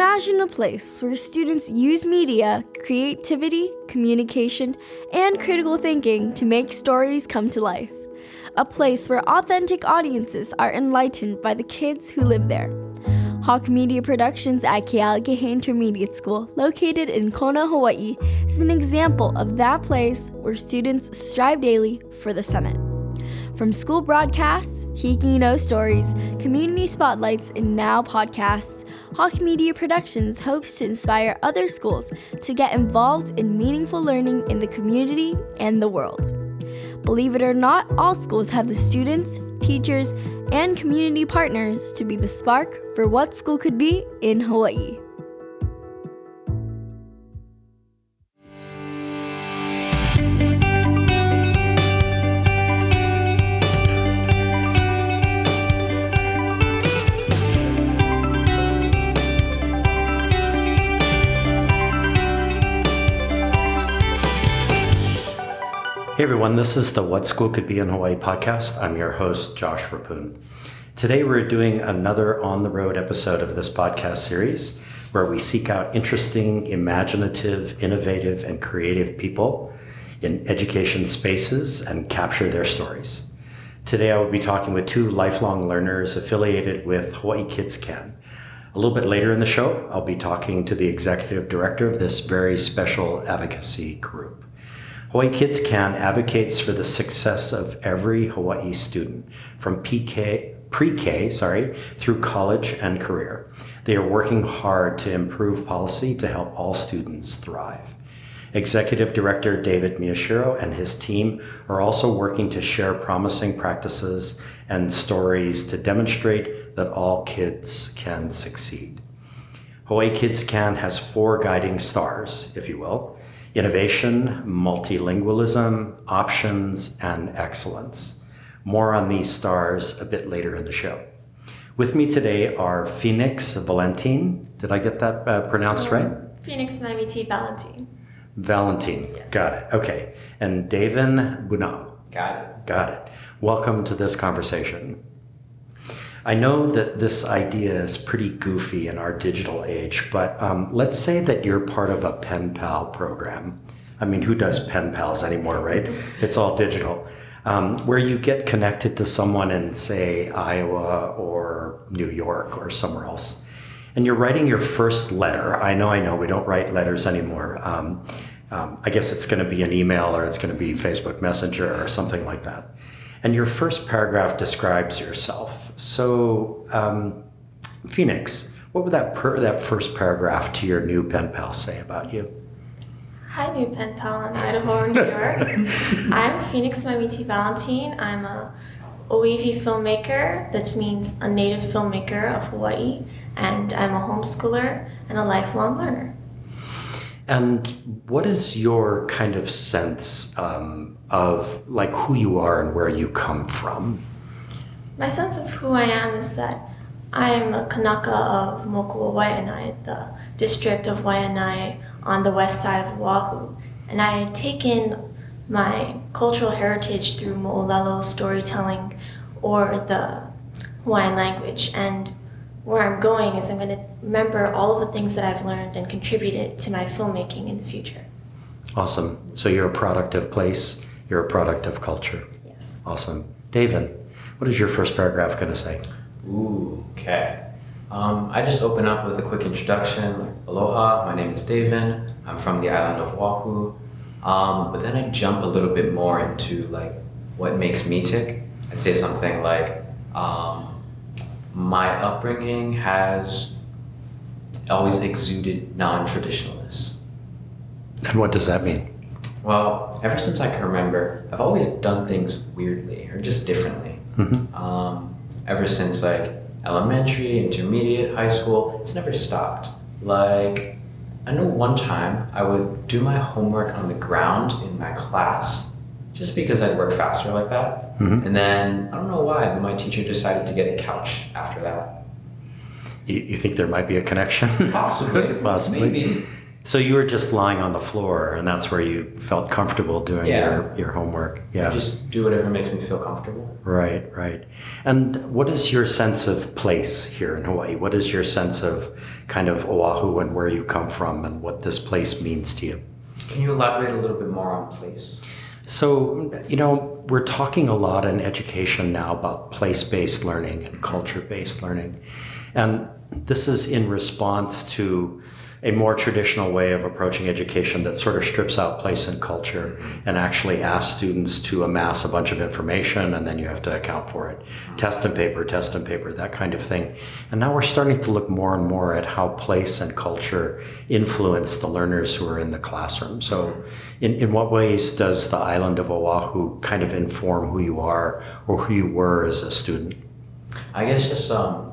Imagine a place where students use media, creativity, communication, and critical thinking to make stories come to life. A place where authentic audiences are enlightened by the kids who live there. Hawk Media Productions at Kealakahe Intermediate School, located in Kona, Hawaii, is an example of that place where students strive daily for the summit. From school broadcasts, Hiki No stories, community spotlights, and now podcasts, Hawk Media Productions hopes to inspire other schools to get involved in meaningful learning in the community and the world. Believe it or not, all schools have the students, teachers, and community partners to be the spark for what school could be in Hawaii. Hey everyone, this is the What School Could Be in Hawaii podcast. I'm your host, Josh Reppun. Today we're doing another on the road episode of this podcast series where we seek out interesting, imaginative, innovative, and creative people in education spaces and capture their stories. Today I will be talking with two lifelong learners affiliated with Hawaii Kids Can. A little bit later in the show, I'll be talking to the executive director of this very special advocacy group. Hawaii Kids Can advocates for the success of every Hawaii student from PK, pre-K, sorry, through college and career. They are working hard to improve policy to help all students thrive. Executive Director David Miyashiro and his team are also working to share promising practices and stories to demonstrate that all kids can succeed. Hawaii Kids Can has four guiding stars, if you will innovation, multilingualism, options, and excellence. More on these stars a bit later in the show. With me today are Phoenix Valentine. Did I get that uh, pronounced um, right? Phoenix Mamiti Valentine. Valentine. Yes. Got it. Okay. And Davin Bunam. Got it. Got it. Welcome to this conversation. I know that this idea is pretty goofy in our digital age, but um, let's say that you're part of a pen pal program. I mean, who does pen pals anymore, right? It's all digital. Um, where you get connected to someone in, say, Iowa or New York or somewhere else. And you're writing your first letter. I know, I know, we don't write letters anymore. Um, um I guess it's going to be an email or it's going to be Facebook Messenger or something like that. And your first paragraph describes yourself. So, um, Phoenix, what would that per- that first paragraph to your new pen pal say about you? Hi, new pen pal in Idaho or New York. I'm Phoenix Mamiti Valentine. I'm a Oiwi filmmaker, that means a native filmmaker of Hawaii, and I'm a homeschooler and a lifelong learner. And what is your kind of sense um, of like who you are and where you come from? My sense of who I am is that I am a Kanaka of Moku'a Waianae, the district of Waianae on the west side of Oahu. And I take in my cultural heritage through mo'olelo storytelling or the Hawaiian language. And where I'm going is I'm going to remember all of the things that I've learned and contributed to my filmmaking in the future. Awesome. So you're a product of place, you're a product of culture. Yes. Awesome. David, what is your first paragraph going to say? Ooh, okay. Um, I just open up with a quick introduction, aloha, my name is David, I'm from the island of Oahu. Um, but then I jump a little bit more into like what makes me tick. I'd say something like, um, my upbringing has always exuded non-traditionalness. And what does that mean? Well, ever since I can remember, I've always done things weirdly or just differently. Mm-hmm. Um, ever since like elementary, intermediate, high school, it's never stopped. Like, I know one time I would do my homework on the ground in my class just because I'd work faster like that. Mm-hmm. And then I don't know why, but my teacher decided to get a couch after that. You, you think there might be a connection? Possibly. Possibly. Maybe. So you were just lying on the floor, and that's where you felt comfortable doing Yeah. your, your homework. Yeah. Just do whatever makes me feel comfortable. Right, right. And what is your sense of place here in Hawaii? What is your sense of kind of Oahu and where you come from and what this place means to you? Can you elaborate a little bit more on place? So, you know, we're talking a lot in education now about place based learning and culture based learning. And this is in response to a more traditional way of approaching education that sort of strips out place and culture and actually asks students to amass a bunch of information and then you have to account for it. Test and paper, test and paper, that kind of thing. And now we're starting to look more and more at how place and culture influence the learners who are in the classroom. So, in, in what ways does the island of Oahu kind of inform who you are or who you were as a student? I guess just um,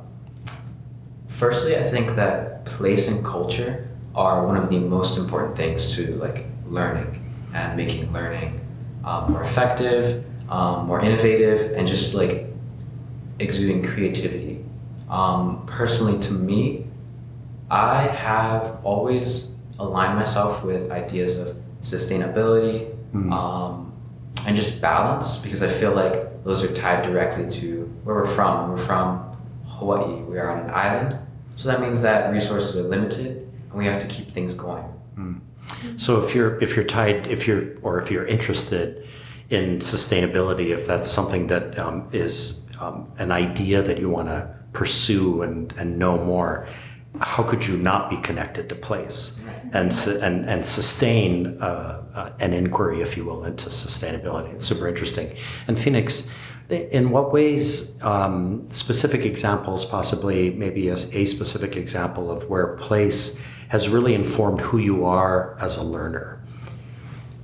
firstly, I think that place and culture are one of the most important things to like learning and making learning um, more effective, um, more innovative, and just like exuding creativity. Um, personally, to me, I have always aligned myself with ideas of sustainability um, and just balance because I feel like those are tied directly to where we're from. We're from Hawaii. We are on an island, so that means that resources are limited, and we have to keep things going. So if you're if you're tied if you're or if you're interested in sustainability, if that's something that um, is um, an idea that you want to pursue and, and know more, how could you not be connected to place and su- and and sustain uh, uh, an inquiry, if you will, into sustainability? It's super interesting. And Phoenix, in what ways, um, specific examples, possibly maybe a specific example of where place has really informed who you are as a learner?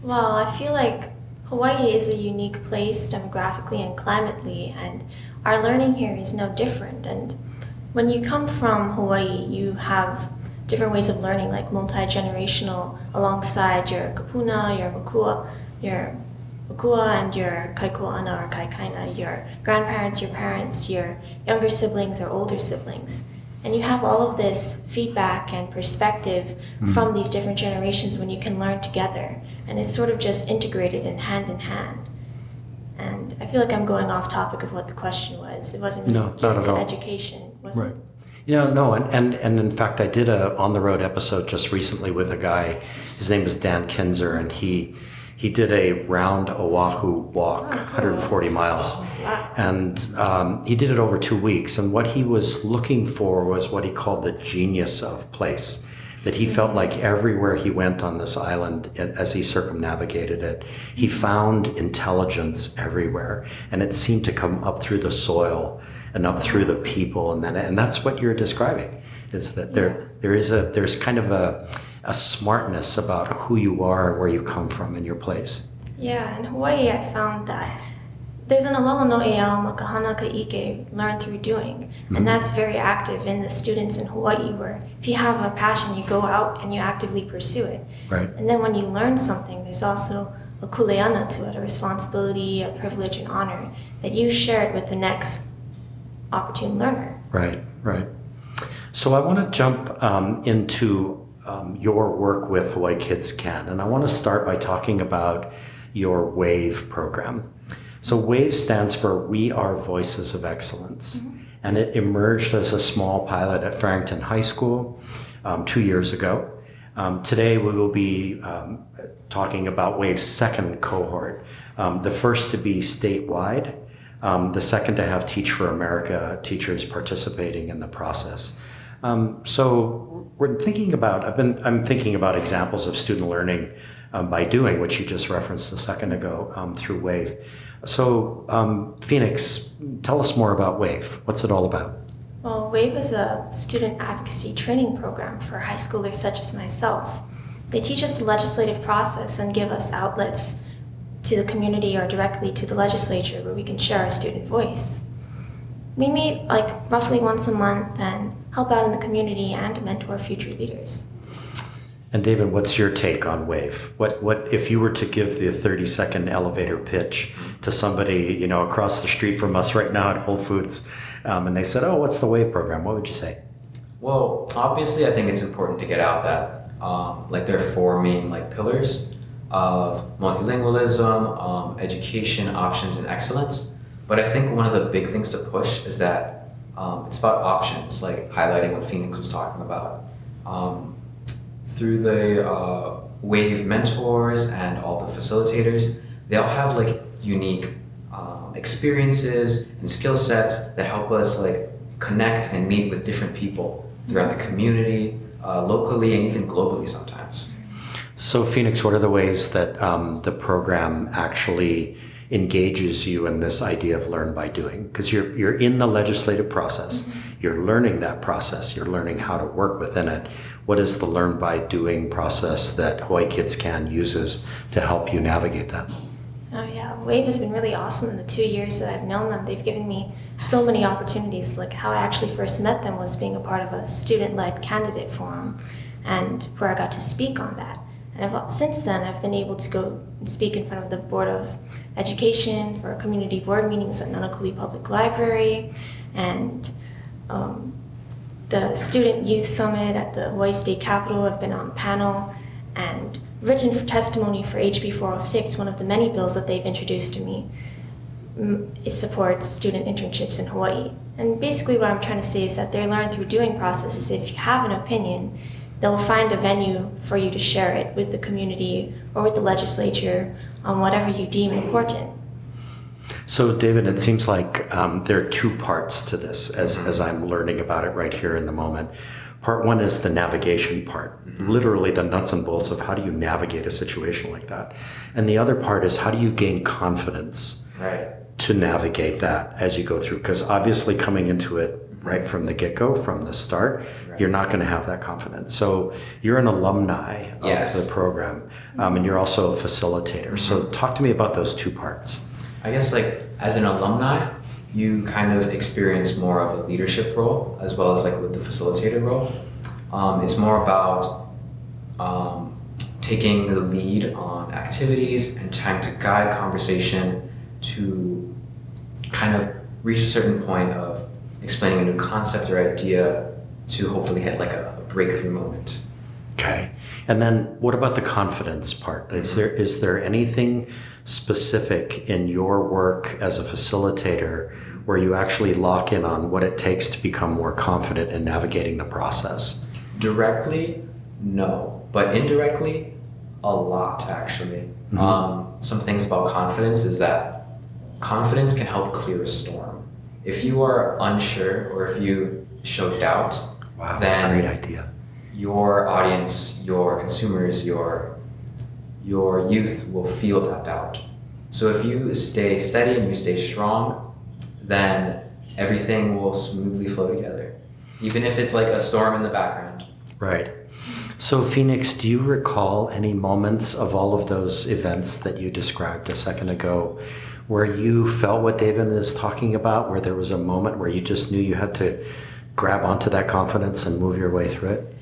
Well, I feel like Hawaii is a unique place demographically and climately, and our learning here is no different. And when you come from Hawaii, you have different ways of learning, like multi generational, alongside your kupuna, your makua, your makua, and your kaikuana or kaikaina, your grandparents, your parents, your younger siblings or older siblings. And you have all of this feedback and perspective hmm. from these different generations when you can learn together. And it's sort of just integrated and hand in hand. And I feel like I'm going off topic of what the question was. It wasn't really No, not at all. education, was it? You know, no, and, and, and in fact, I did a on the road episode just recently with a guy. His name is Dan Kinzer, and he he did a round Oahu walk, 140 miles, and um, he did it over two weeks. And what he was looking for was what he called the genius of place. That he felt like everywhere he went on this island, as he circumnavigated it, he found intelligence everywhere, and it seemed to come up through the soil and up through the people, and then and that's what you're describing, is that there there is a there's kind of a a smartness about who you are, where you come from, and your place. Yeah, in Hawaii, I found that there's an alala no ea makahana ka'ike, learn through doing. And that's very active in the students in Hawaii, where if you have a passion, you go out and you actively pursue it. Right. And then when you learn something, there's also a kuleana to it, a responsibility, a privilege, and honor that you share it with the next opportune learner. Right, right. So I want to jump um, into um, your work with Hawaii Kids Can, and I want to start by talking about your WAVE program. So WAVE stands for We Are Voices of Excellence, and it emerged as a small pilot at Farrington High School um, two years ago. Um, today we will be um, talking about WAVE's second cohort, um, the first to be statewide, um, the second to have Teach for America teachers participating in the process. Um, so we're thinking about. I've been. I'm thinking about examples of student learning um, by doing, which you just referenced a second ago um, through Wave. So um, Phoenix, tell us more about Wave. What's it all about? Well, WAVE is a student advocacy training program for high schoolers such as myself. They teach us the legislative process and give us outlets to the community or directly to the legislature where we can share our student voice. We meet like roughly once a month and help out in the community and mentor future leaders. And David, what's your take on Wave? What what if you were to give the 30 second elevator pitch to somebody you know across the street from us right now at Whole Foods, um, and they said, "Oh, what's the Wave program?" What would you say? Well, obviously, I think it's important to get out that um, like there are four main like pillars of multilingualism, um, education, options, and excellence. But I think one of the big things to push is that um, it's about options, like highlighting what Phoenix was talking about. Um, through the uh, Wave mentors and all the facilitators, they all have like unique um, experiences and skill sets that help us like connect and meet with different people throughout the community, uh, locally, and even globally sometimes. So, Phoenix, what are the ways that um, the program actually engages you in this idea of learn by doing? Because you're you're in the legislative process, mm-hmm. you're learning that process, you're learning how to work within it. What is the learn by doing process that Hawaii Kids Can uses to help you navigate that? Oh yeah, Wave has been really awesome in the two years that I've known them. They've given me so many opportunities. Like how I actually first met them was being a part of a student-led candidate forum, and where I got to speak on that. And I've, since then, I've been able to go and speak in front of the Board of Education for community board meetings at Nanakuli Public Library, and um, the Student Youth Summit at the Hawaii State Capitol. I've been on panel and written for testimony for HB 406, one of the many bills that they've introduced to me. It supports student internships in Hawaii. And basically, what I'm trying to say is that they learn through doing processes. if you have an opinion, they'll find a venue for you to share it with the community or with the legislature on whatever you deem important. So, David, it seems like um, there are two parts to this as, as I'm learning about it right here in the moment. Part one is the navigation part, mm-hmm. literally the nuts and bolts of how do you navigate a situation like that. And the other part is how do you gain confidence right. to navigate that as you go through? Because obviously, coming into it right from the get go, from the start, right. you're not going to have that confidence. So you're an alumni of yes. the program, um, and you're also a facilitator. Mm-hmm. So talk to me about those two parts. I guess like as an alumni, you kind of experience more of a leadership role as well as like with the facilitator role. Um, it's more about um, taking the lead on activities and trying to guide conversation to kind of reach a certain point of explaining a new concept or idea to hopefully hit like a, a breakthrough moment. Okay. And then what about the confidence part? Is there is there anything specific in your work as a facilitator where you actually lock in on what it takes to become more confident in navigating the process? Directly, no. But indirectly, a lot actually. Mm-hmm. Um, some things about confidence is that confidence can help clear a storm if you are unsure or if you show doubt, wow, then great idea. Your audience, your consumers, your your youth will feel that doubt. So if you stay steady and you stay strong, then everything will smoothly flow together, even if it's like a storm in the background. Right. So, Phoenix, do you recall any moments of all of those events that you described a second ago where you felt what David is talking about, where there was a moment where you just knew you had to grab onto that confidence and move your way through it?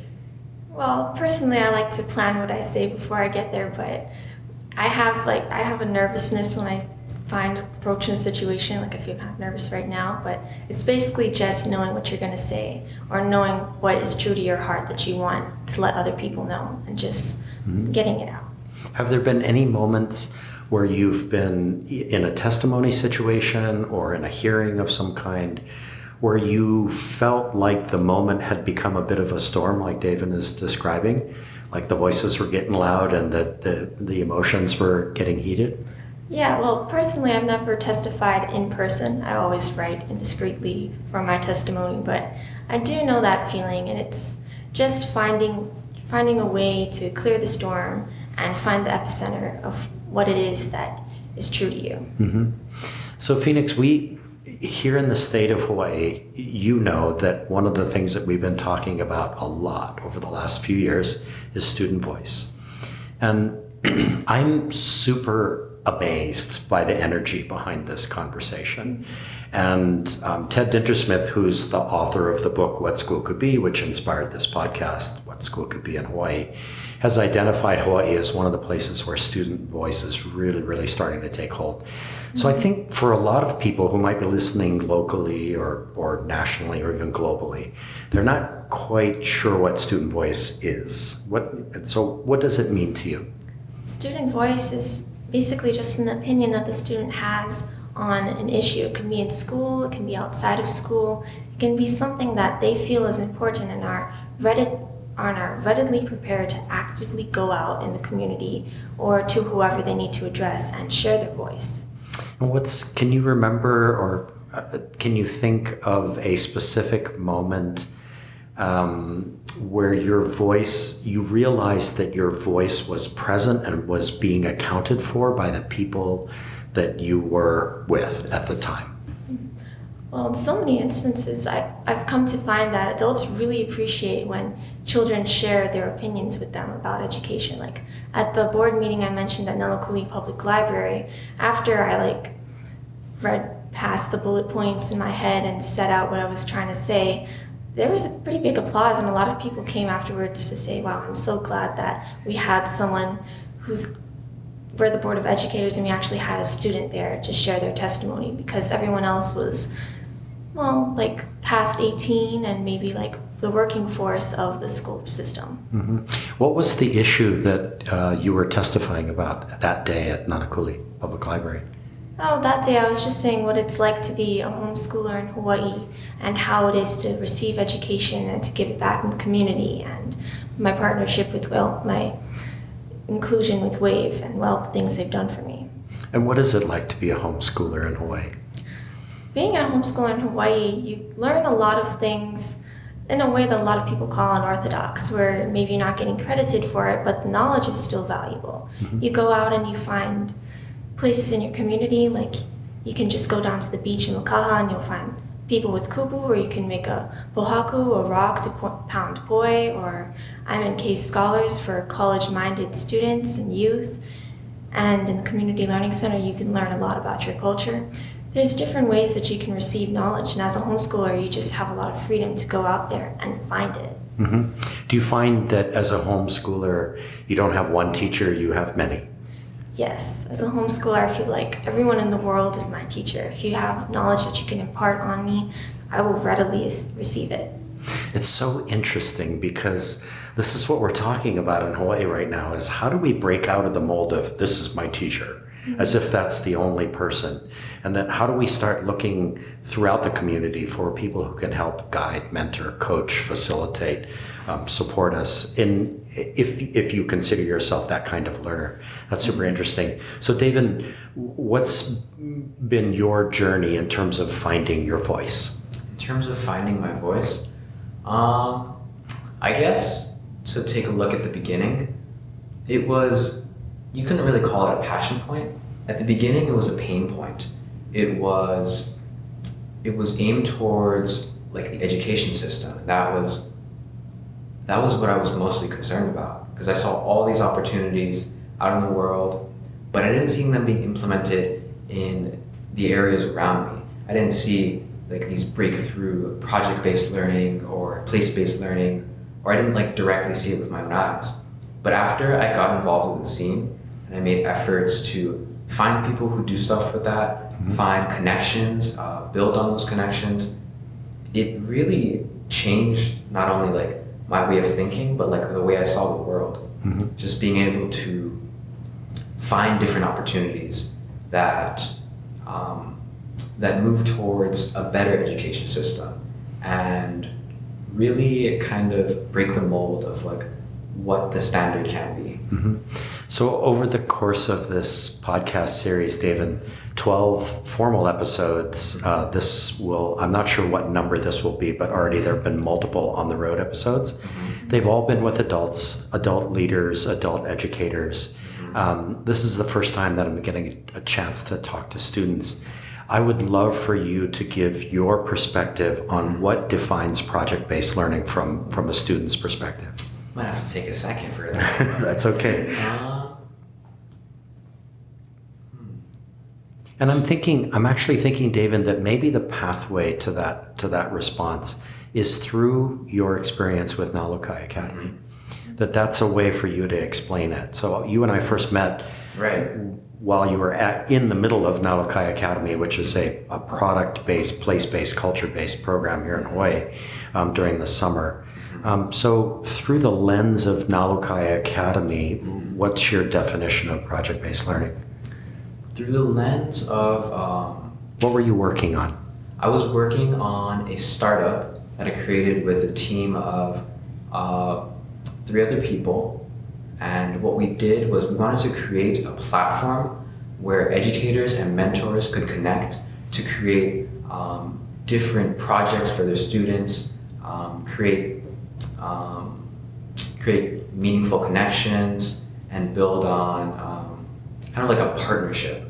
Well, personally, I like to plan what I say before I get there, but I have like I have a nervousness when I find approaching a situation. Like I feel kind of nervous right now, but it's basically just knowing what you're going to say or knowing what is true to your heart that you want to let other people know, and just mm-hmm. getting it out. Have there been any moments? Where you've been in a testimony situation or in a hearing of some kind where you felt like the moment had become a bit of a storm, like David is describing, like the voices were getting loud and that the, the emotions were getting heated? Yeah, well, personally, I've never testified in person. I always write indiscreetly for my testimony, but I do know that feeling, and it's just finding finding a way to clear the storm and find the epicenter of what it is that is true to you. Mm-hmm. So, Phoenix, we here in the state of Hawaii, you know that one of the things that we've been talking about a lot over the last few years is student voice. And I'm super amazed by the energy behind this conversation. And um, Ted Dintersmith, who's the author of the book What School Could Be, which inspired this podcast, What School Could Be in Hawaii, has identified Hawaii as one of the places where student voice is really, really starting to take hold. So I think for a lot of people who might be listening locally or, or nationally or even globally, they're not quite sure what student voice is. What, so what does it mean to you? Student voice is basically just an opinion that the student has on an issue. It can be in school, it can be outside of school, it can be something that they feel is important and are ready, are readily prepared to actively go out in the community or to whoever they need to address and share their voice. And what's can you remember or uh, can you think of a specific moment um, where your voice you realized that your voice was present and was being accounted for by the people that you were with at the time? Well, in so many instances, I, I've come to find that adults really appreciate when children share their opinions with them about education. Like at the board meeting I mentioned at Nanakuli Public Library, after I like read past the bullet points in my head and set out what I was trying to say, there was a pretty big applause, and a lot of people came afterwards to say, Wow, I'm so glad that we had someone who's we're the Board of Educators and we actually had a student there to share their testimony because everyone else was, well, like past 18 and maybe like the working force of the school system. Mm-hmm. What was the issue that uh, you were testifying about that day at Nanakuli Public Library? Oh, that day I was just saying what it's like to be a homeschooler in Hawaii and how it is to receive education and to give it back in the community and my partnership with Will, my inclusion with WAVE and well, the things they've done for me. And what is it like to be a homeschooler in Hawaii? Being a homeschooler in Hawaii, you learn a lot of things in a way that a lot of people call unorthodox, where maybe you're not getting credited for it, but the knowledge is still valuable. Mm-hmm. You go out and you find places in your community, like you can just go down to the beach in Makaha and you'll find people with kupu, or you can make a pohaku, a rock to pound poi, or I'm in case scholars for college-minded students and youth. And in the Community Learning Center, you can learn a lot about your culture. There's different ways that you can receive knowledge, and as a homeschooler, you just have a lot of freedom to go out there and find it. Mm-hmm. Do you find that as a homeschooler, you don't have one teacher, you have many? Yes, as a homeschooler, I feel like everyone in the world is my teacher. If you have knowledge that you can impart on me, I will readily receive it. It's so interesting because this is what we're talking about in Hawaii right now is how do we break out of the mold of this is my teacher as if that's the only person and then how do we start looking throughout the community for people who can help guide mentor coach facilitate um, support us in if if you consider yourself that kind of learner? That's super interesting. So david what's been your journey in terms of finding your voice? In terms of finding my voice um, i guess to take a look at the beginning it was you couldn't really call it a passion point. At the beginning it was a pain point it was it was aimed towards like the education system that was that was what I was mostly concerned about because I saw all these opportunities out in the world, but I didn't see them being implemented in the areas around me. I didn't see like these breakthrough project-based learning or place-based learning, or I didn't like directly see it with my own eyes. But after I got involved with the scene and I made efforts to find people who do stuff with that, mm-hmm. find connections, uh, build on those connections, it really changed not only like my way of thinking, but like the way I saw the world. Mm-hmm. Just being able to find different opportunities that um, that move towards a better education system and really kind of break the mold of like what the standard can be. Mm-hmm. So over the course of this podcast series, David, 12 formal episodes. Uh, this will, I'm not sure what number this will be, but already there have been multiple on the road episodes. Mm-hmm. They've all been with adults, adult leaders, adult educators. Mm-hmm. Um, this is the first time that I'm getting a chance to talk to students. I would love for you to give your perspective on what defines project based learning from, from a student's perspective. Might have to take a second for that. That's okay. Uh, And I'm thinking, I'm actually thinking, David, that maybe the pathway to that to that response is through your experience with Nalukai Academy. Mm-hmm. That that's a way for you to explain it. So you and I first met right while you were at, in the middle of Nalukai Academy, which is a, a product-based, place-based, culture-based program here in Hawaii um, during the summer. Um, so through the lens of Nalukai Academy, what's your definition of project-based learning? Through the lens of... Um, what were you working on? I was working on a startup that I created with a team of uh, three other people. And what we did was we wanted to create a platform where educators and mentors could connect to create um, different projects for their students, um, create um, create meaningful connections, and build on um, kind of like a partnership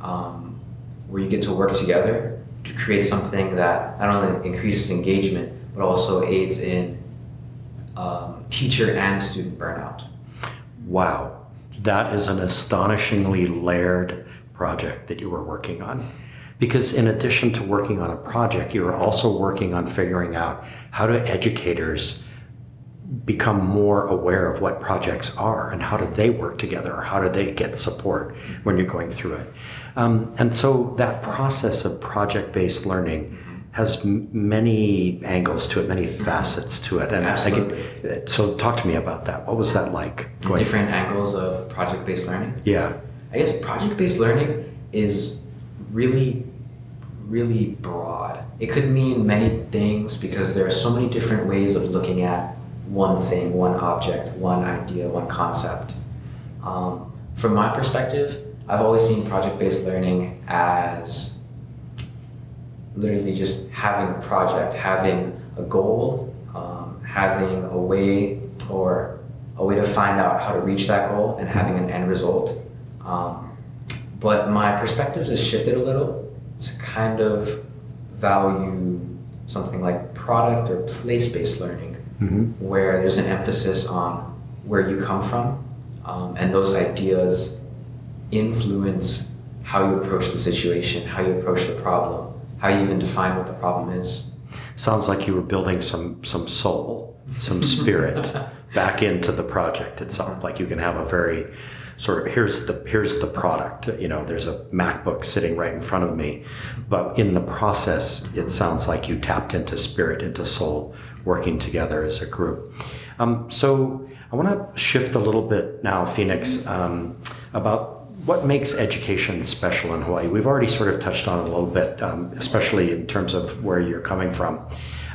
um, where you get to work together to create something that not only increases engagement but also aids in um, teacher and student burnout. Wow, that is an astonishingly layered project that you were working on. Because in addition to working on a project, you were also working on figuring out how do educators become more aware of what projects are and how do they work together or how do they get support when you're going through it. Um, and so that process of project-based learning has many angles to it, many facets to it. And Absolutely. I get, so talk to me about that. What was that like? Different angles of project-based learning? Yeah. I guess project-based learning is really, really broad. It could mean many things because there are so many different ways of looking at one thing, one object, one idea, one concept. Um, from my perspective, I've always seen project-based learning as literally just having a project, having a goal, um, having a way or a way to find out how to reach that goal and having an end result. Um, but my perspective has shifted a little to kind of value something like product or place-based learning, mm-hmm. where there's an emphasis on where you come from um, and those ideas influence how you approach the situation, how you approach the problem, how you even define what the problem is. Sounds like you were building some some soul, some spirit back into the project itself. Like you can have a very sort of here's the here's the product. You know, there's a MacBook sitting right in front of me, but in the process, it sounds like you tapped into spirit, into soul, working together as a group. Um, so I want to shift a little bit now, Phoenix, um, about what makes education special in Hawaii? We've already sort of touched on it a little bit, um, especially in terms of where you're coming from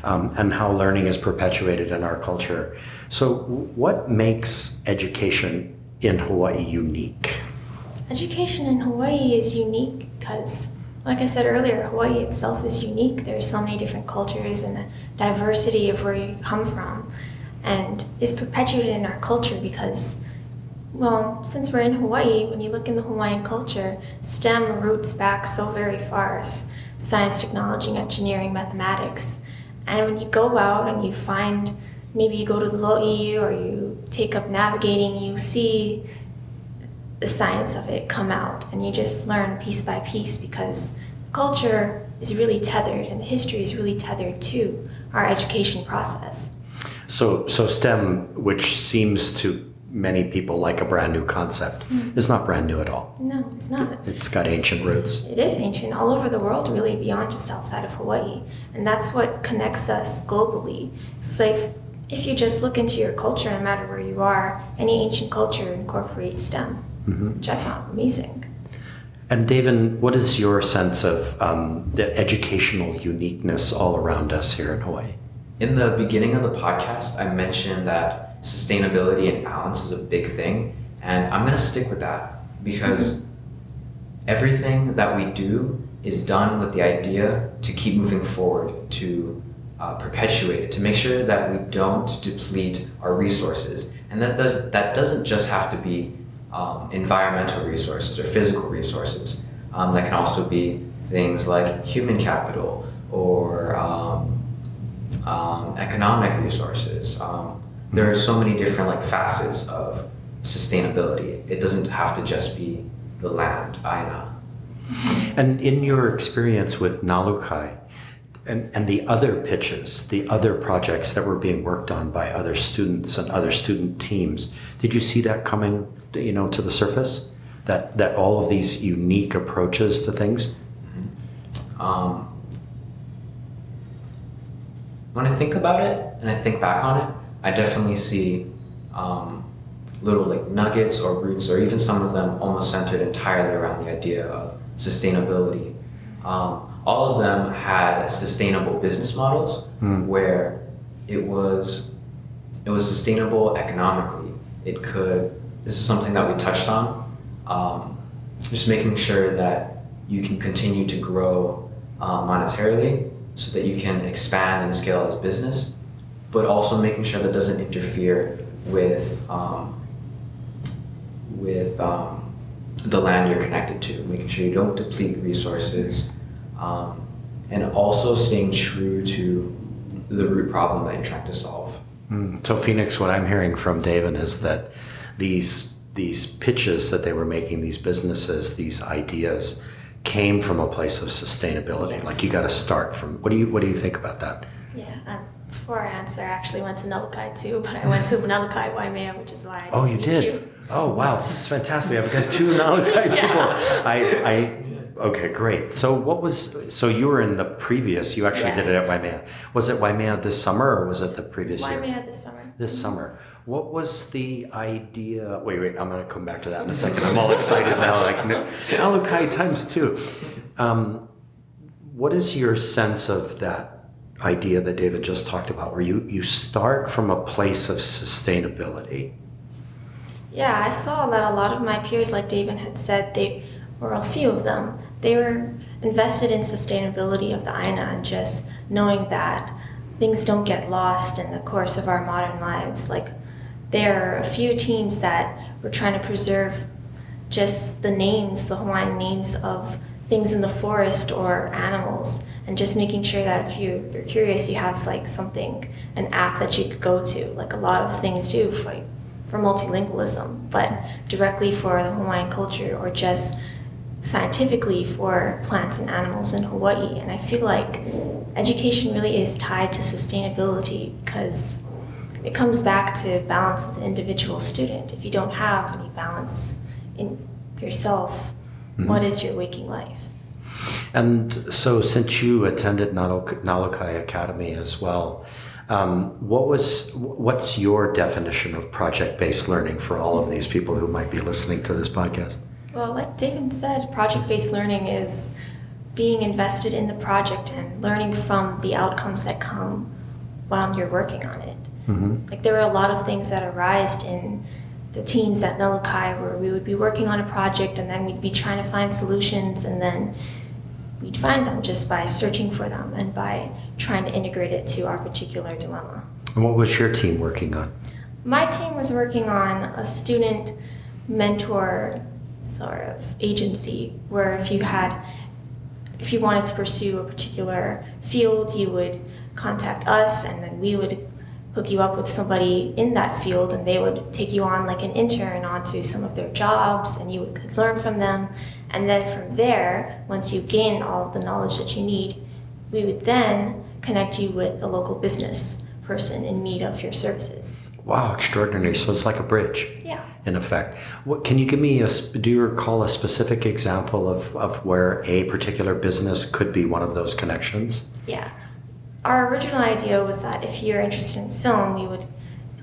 um, and how learning is perpetuated in our culture. So, what makes education in Hawaii unique? Education in Hawaii is unique because, like I said earlier, Hawaii itself is unique. There's so many different cultures and the diversity of where you come from, and is perpetuated in our culture because well, since we're in Hawaii, when you look in the Hawaiian culture, STEM roots back so very far science, technology, engineering, mathematics. And when you go out and you find, maybe you go to the lo'i or you take up navigating, you see the science of it come out and you just learn piece by piece because culture is really tethered and history is really tethered to our education process. So, so STEM, which seems to many people like a brand new concept. Mm. It's not brand new at all. No, it's not. It's got it's, ancient roots. It is ancient all over the world, really, beyond just outside of Hawaii. And that's what connects us globally. So if, if you just look into your culture, no matter where you are, any ancient culture incorporates STEM, mm-hmm. which I found amazing. And David, what is your sense of um, the educational uniqueness all around us here in Hawaii? In the beginning of the podcast, I mentioned that sustainability and balance is a big thing. And I'm going to stick with that because everything that we do is done with the idea to keep moving forward, to uh, perpetuate it, to make sure that we don't deplete our resources. And that, does, that doesn't just have to be um, environmental resources or physical resources. Um, that can also be things like human capital or um, um economic resources. Um, there are so many different like facets of sustainability. It doesn't have to just be the land, aina. And in your experience with Nalukai and, and the other pitches, the other projects that were being worked on by other students and other student teams, did you see that coming, you know, to the surface? That that all of these unique approaches to things. Um, when I think about it and I think back on it, I definitely see um, little like nuggets or roots, or even some of them almost centered entirely around the idea of sustainability. Um, all of them had sustainable business models Mm. where it was it was sustainable economically. It could. This is something that we touched on. Um, just making sure that you can continue to grow uh, monetarily, so that you can expand and scale as business, but also making sure that doesn't interfere with um, with um, the land you're connected to, making sure you don't deplete resources, um, and also staying true to the root problem that you're trying to solve. Mm. So Phoenix, what I'm hearing from David is that these these pitches that they were making, these businesses, these ideas, came from a place of sustainability. Yes. Like you got to start from. What do you What do you think about that? Yeah, um, before I answer, I actually went to Nalukai too, but I went to Nalukai Waimea, which is why I Oh, you meet did. You. Oh, wow, this is fantastic. I've got two Nalukai people. I, I, okay, great. So, what was? So you were in the previous. You actually did it at Waimea. Was it Waimea this summer or was it the previous year? Waimea this summer. This summer. What was the idea? Wait, wait. I'm going to come back to that in a second. I'm all excited now. Like Alukai times two. Um, what is your sense of that idea that David just talked about, where you you start from a place of sustainability? Yeah, I saw that a lot of my peers, like David had said, they or a few of them, they were invested in sustainability of the Aina and just knowing that things don't get lost in the course of our modern lives. Like there are a few teams that were trying to preserve just the names, the Hawaiian names of things in the forest or animals, and just making sure that if you, you're curious, you have like something, an app that you could go to. Like a lot of things do for, for multilingualism, but directly for the Hawaiian culture or just scientifically for plants and animals in Hawaii. And I feel like education really is tied to sustainability because it comes back to balance of the individual student. If you don't have any balance in yourself, what is your waking life? And so, since you attended Nalok- Nalukai Academy as well, um, what was what's your definition of project-based learning for all of these people who might be listening to this podcast? Well, like David said, project based learning is being invested in the project and learning from the outcomes that come while you're working on it. Mm-hmm. Like there were a lot of things that arised in the teams at Nalukai where we would be working on a project and then we'd be trying to find solutions and then we'd find them just by searching for them and by trying to integrate it to our particular dilemma. And what was your team working on? My team was working on a student mentor sort of agency where if you had if you wanted to pursue a particular field, you would contact us and then we would hook you up with somebody in that field and they would take you on like an intern onto some of their jobs and you could learn from them. And then from there, once you gain all of the knowledge that you need, we would then connect you with a local business person in need of your services. Wow, extraordinary! So it's like a bridge. Yeah. in effect. What can you give me? A, do you recall a specific example of, of where a particular business could be one of those connections? Yeah. Our original idea was that if you're interested in film, we would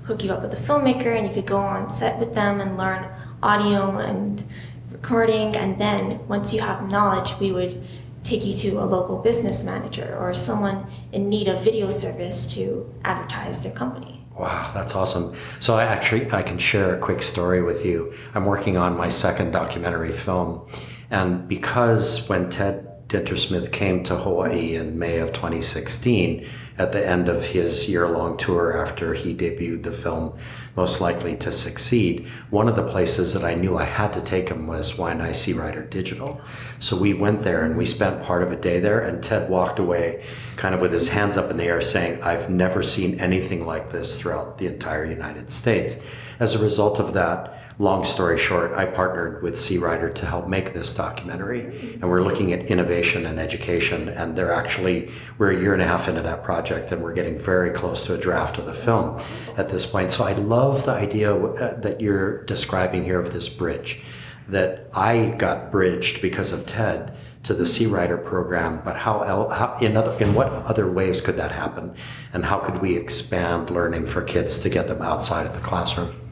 hook you up with a filmmaker and you could go on set with them and learn audio and recording. And then once you have knowledge, we would take you to a local business manager or someone in need of video service to advertise their company. Wow, that's awesome. So I actually I can share a quick story with you. I'm working on my second documentary film, and because when Ted Dintersmith came to Hawaii in May of 2016, at the end of his year-long tour after he debuted the film Most Likely to Succeed, one of the places that I knew I had to take him was Searider Digital. So we went there and we spent part of a day there, and Ted walked away kind of with his hands up in the air saying, I've never seen anything like this throughout the entire United States. As a result of that, long story short, I partnered with Searider to help make this documentary, and we're looking at innovation and education. And they're actually we're a year and a half into that project, and we're getting very close to a draft of the film at this point. So I love the idea uh, that you're describing here of this bridge, that I got bridged because of Ted to the Searider program, but how, el- how in other in what other ways could that happen, and how could we expand learning for kids to get them outside of the classroom?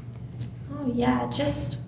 Yeah, just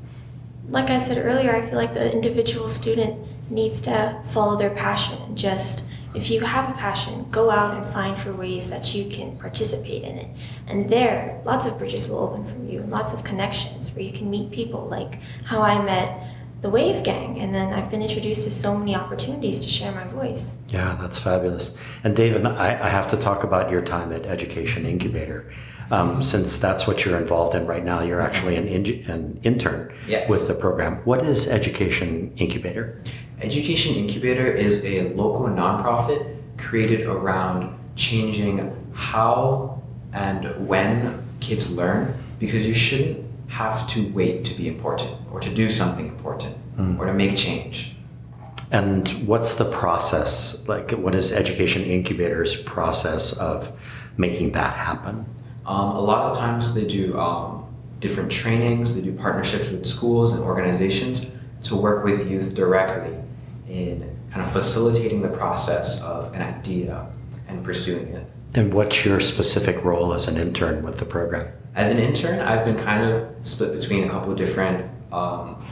like I said earlier, I feel like the individual student needs to follow their passion just if you have a passion, go out and find for ways that you can participate in it. And there, lots of bridges will open for you and lots of connections where you can meet people like how I met the Wave Gang, and then I've been introduced to so many opportunities to share my voice. Yeah, that's fabulous. And David, I, I have to talk about your time at Education Incubator. Um, since that's what you're involved in right now, you're actually an, in, an intern Yes. with the program. What is Education Incubator? Education Incubator is a local nonprofit created around changing how and when kids learn because you shouldn't have to wait to be important or to do something important or to make change. And what's the process? Like, what is Education Incubator's process of making that happen? Um, a lot of times they do um, different trainings, they do partnerships with schools and organizations to work with youth directly in kind of facilitating the process of an idea and pursuing it. And what's your specific role as an intern with the program? As an intern, I've been kind of split between a couple of different um,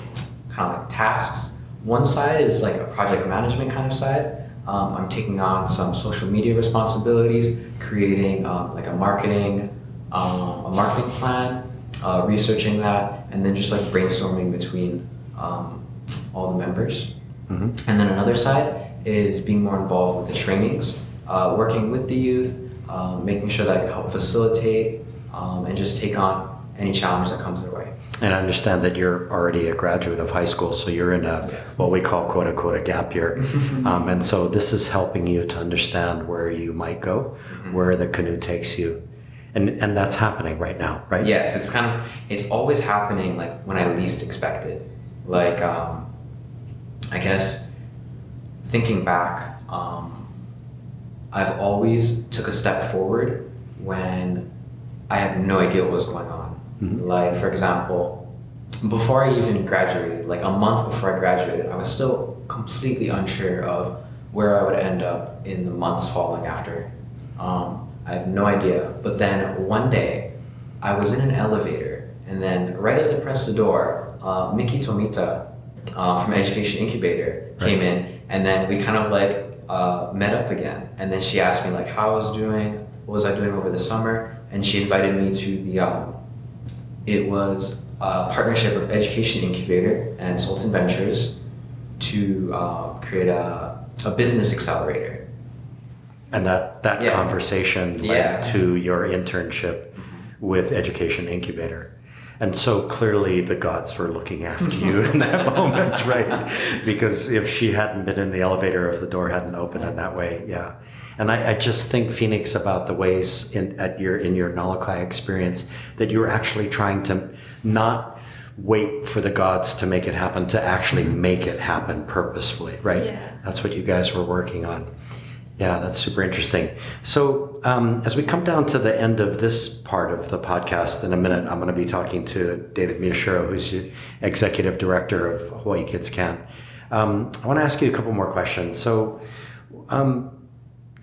kind of like tasks. One side is like a project management kind of side. Um, I'm taking on some social media responsibilities, creating um, like a marketing, um, a marketing plan, uh, researching that, and then just like brainstorming between um, all the members. And then another side is being more involved with the trainings, uh, working with the youth, um, making sure that I can help facilitate um, and just take on any challenge that comes their way. And I understand that you're already a graduate of high school, so you're in a Yes. what we call quote unquote a gap year. um, and so this is helping you to understand where you might go, where the canoe takes you. And, and that's happening right now, right? Yes, it's kind of it's always happening like when I least expect it. Like um, I guess thinking back, um, I've always took a step forward when I had no idea what was going on. Like for example, before I even graduated, like a month before I graduated, I was still completely unsure of where I would end up in the months following after. Um, I had no idea. But then one day, I was in an elevator, and then right as I pressed the door, uh, Miki Tomita uh, from Education Incubator came in, and then we kind of like uh, met up again. And then she asked me like how I was doing, what was I doing over the summer, and she invited me to the. Um, it was a partnership of Education Incubator and Sultan Ventures to uh, create a, a business accelerator. And that, that Yeah. conversation led Yeah. to your internship mm-hmm. with Education Incubator. And so clearly the gods were looking after you in that moment, right? Because if she hadn't been in the elevator, if the door hadn't opened in that way, yeah. And I, I just think Phoenix about the ways in at your in your Nalukai experience that you're actually trying to not wait for the gods to make it happen, to actually mm-hmm. make it happen purposefully, right? Yeah. That's what you guys were working on. Yeah, that's super interesting. So, um, as we come down to the end of this part of the podcast, in a minute, I'm going to be talking to David Miyashiro, who's executive director of Hawaii Kids Can. Um, I want to ask you a couple more questions. So, um,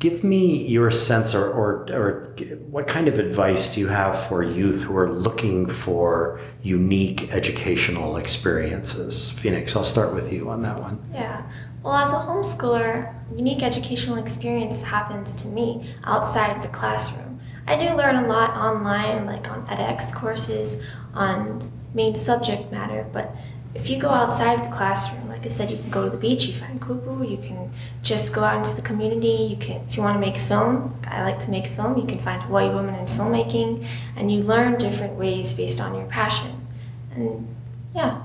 give me your sense, or, or, or what kind of advice do you have for youth who are looking for unique educational experiences? Phoenix, I'll start with you on that one. Yeah. Well, as a homeschooler, unique educational experience happens to me outside of the classroom. I do learn a lot online, like on edX courses, on main subject matter, but if you go outside of the classroom, like I said, you can go to the beach, you find kupu, you can just go out into the community, you can if you want to make film, I like to make film, you can find Hawaii women in filmmaking, and you learn different ways based on your passion. And yeah.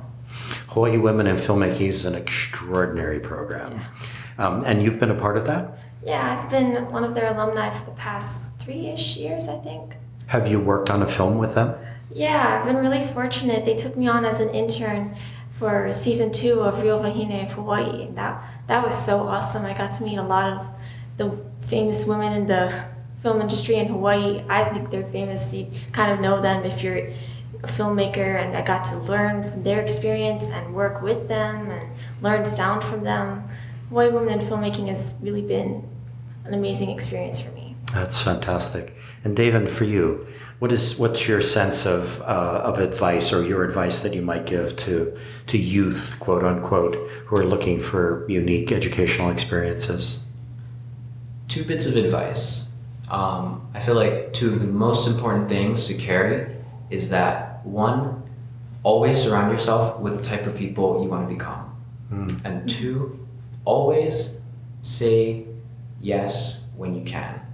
Hawaii Women in Filmmaking is an extraordinary program. Um, and you've been a part of that? Yeah, I've been one of their alumni for the past three ish years, I think. Have you worked on a film with them? Yeah, I've been really fortunate. They took me on as an intern for season two of Real Vahine of Hawaii. That that was so awesome. I got to meet a lot of the famous women in the film industry in Hawaii. I think they're famous. You kind of know them if you're a filmmaker, and I got to learn from their experience and work with them and learn sound from them. Hawaii Women in Filmmaking has really been an amazing experience for me. That's fantastic. And David, for you, what is what's your sense of uh, of advice or your advice that you might give to to youth, quote unquote, who are looking for unique educational experiences? Two bits of advice. Um, I feel like two of the most important things to carry is that one, always surround yourself with the type of people you want to become, mm. and two, always say yes when you can.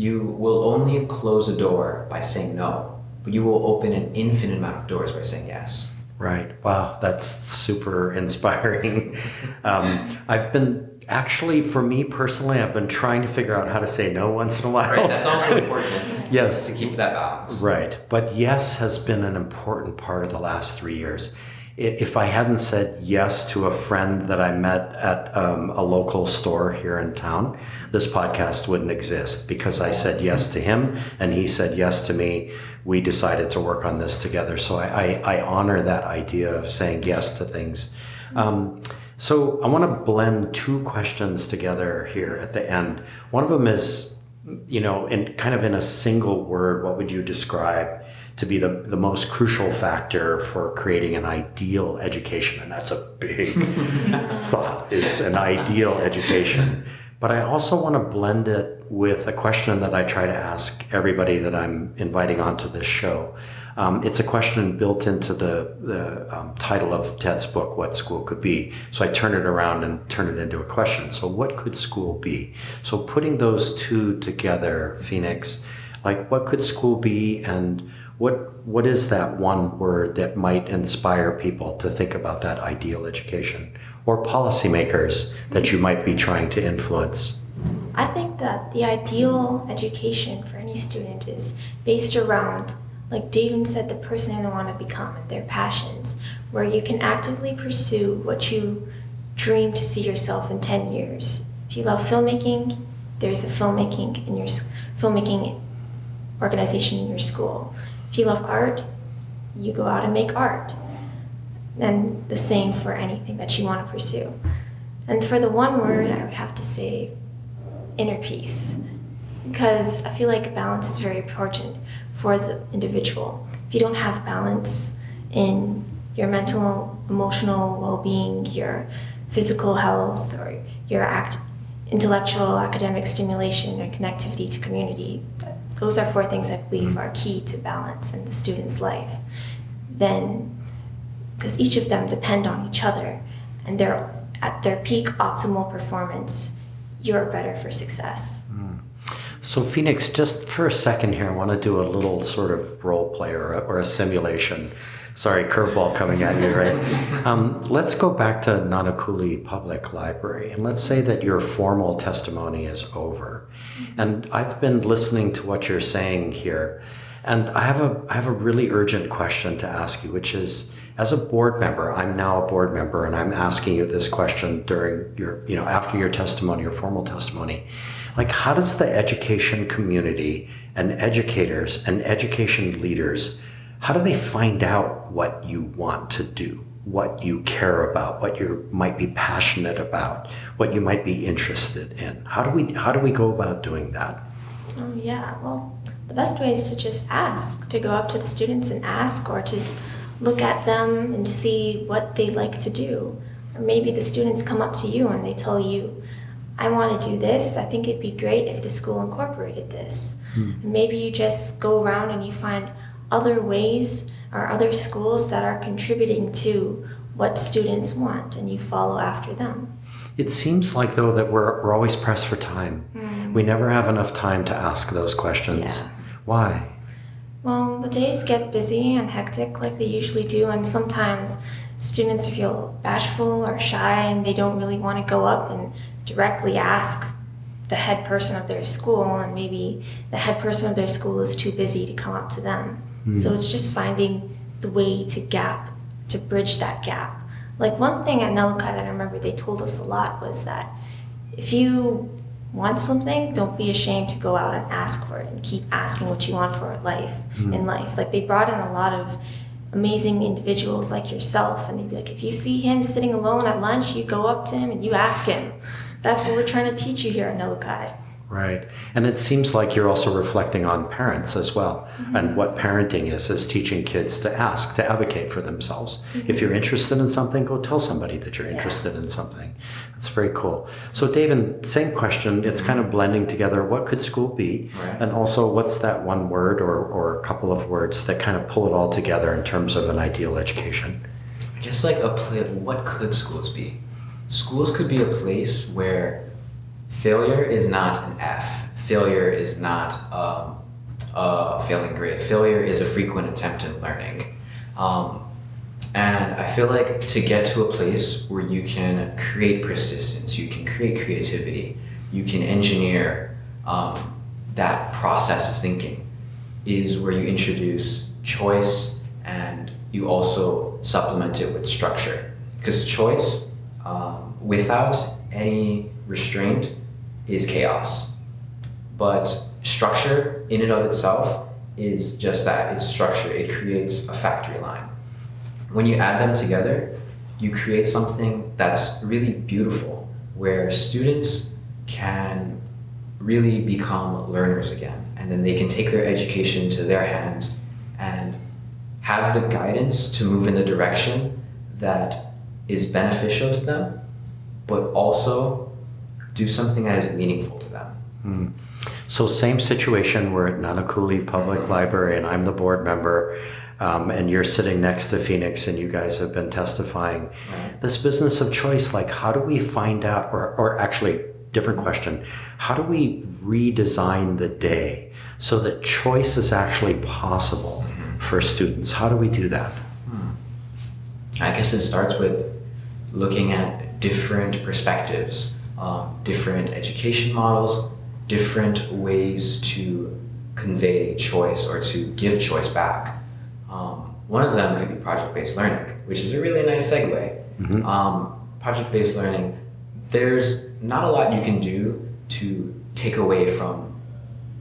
You will only close a door by saying no, but you will open an infinite amount of doors by saying yes. Right. Wow, that's super inspiring. um, I've been actually, for me personally, I've been trying to figure out how to say no once in a while. Right. That's also important. yes. To keep that balance. Right. But yes has been an important part of the last three years if I hadn't said yes to a friend that I met at um, a local store here in town, this podcast wouldn't exist because I said yes to him and he said yes to me. We decided to work on this together. So I, I, I honor that idea of saying yes to things. Um, so I want to blend two questions together here at the end. One of them is, you know, in kind of in a single word, what would you describe to be the, the most crucial factor for creating an ideal education. And that's a big thought is an ideal education. But I also want to blend it with a question that I try to ask everybody that I'm inviting onto this show. Um, it's a question built into the, the um, title of Ted's book, What School Could Be. So I turn it around and turn it into a question. So, what could school be? So, putting those two together, Phoenix, like what could school be and what what is that one word that might inspire people to think about that ideal education or policymakers that you might be trying to influence? I think that the ideal education for any student is based around, like David said, the person they want to become and their passions, where you can actively pursue what you dream to see yourself in 10 years. If you love filmmaking, there's a filmmaking in your filmmaking organization in your school. If you love art, you go out and make art. And the same for anything that you want to pursue. And for the one word, I would have to say inner peace. Because I feel like balance is very important for the individual. If you don't have balance in your mental, emotional well being, your physical health, or your act, intellectual, academic stimulation, or connectivity to community, those are four things I believe mm-hmm. are key to balance in the student's life. Then, because each of them depend on each other and they're at their peak optimal performance, you're better for success. Mm. So, Phoenix, just for a second here, I want to do a little sort of role play or a, or a simulation. Sorry, curveball coming at you, right? um, let's go back to Nanakuli Public Library and let's say that your formal testimony is over. And I've been listening to what you're saying here. And I have a I have a really urgent question to ask you, which is as a board member, I'm now a board member and I'm asking you this question during your, you know, after your testimony, your formal testimony. Like how does the education community and educators and education leaders how do they find out what you want to do, what you care about, what you might be passionate about, what you might be interested in? How do we how do we go about doing that? Oh yeah, well, the best way is to just ask, to go up to the students and ask, or to look at them and see what they like to do. Or maybe the students come up to you and they tell you, I want to do this. I think it'd be great if the school incorporated this. Hmm. maybe you just go around and you find other ways or other schools that are contributing to what students want and you follow after them. It seems like, though, that we're, we're always pressed for time. Mm. We never have enough time to ask those questions. Yeah. Why? Well, the days get busy and hectic like they usually do, and sometimes students feel bashful or shy and they don't really want to go up and directly ask the head person of their school, and maybe the head person of their school is too busy to come up to them. So hmm. it's just finding the way to gap, to bridge that gap. Like one thing at Nalukai that I remember they told us a lot was that if you want something, don't be ashamed to go out and ask for it and keep asking what you want for life hmm. in life. Like they brought in a lot of amazing individuals like yourself and they'd be like, if you see him sitting alone at lunch, you go up to him and you ask him. That's what we're trying to teach you here at Nalukai. Right. And it seems like you're also reflecting on parents as well mm-hmm. and what parenting is, is teaching kids to ask, to advocate for themselves. Mm-hmm. If you're interested in something, go tell somebody that you're interested in something. That's very cool. So, David, same question. It's kind of blending together. What could school be? Right. And also, what's that one word or, or a couple of words that kind of pull it all together in terms of an ideal education? I guess like a pla what could schools be? Schools could be a place where failure is not an F. Failure is not um, a failing grade. Failure is a frequent attempt in learning. Um, and I feel like to get to a place where you can create persistence, you can create creativity, you can engineer um, that process of thinking, is where you introduce choice and you also supplement it with structure. Because choice, um, without any restraint, is chaos. But structure, in and of itself, is just that it's structure. It creates a factory line. When you add them together, you create something that's really beautiful, where students can really become learners again. And then they can take their education to their hands and have the guidance to move in the direction that is beneficial to them, but also do something that is meaningful to them. Hmm. So same situation. We're at Nanakuli Public Library, and I'm the board member, um, and you're sitting next to Phoenix, and you guys have been testifying. This business of choice, like how do we find out, or, or actually, different question, how do we redesign the day so that choice is actually possible mm-hmm. for students? How do we do that? Hmm. I guess it starts with looking at different perspectives, um, different education models, different ways to convey choice or to give choice back. Um, one of them could be project based learning, which is a really nice segue. Um, project based learning, there's not a lot you can do to take away from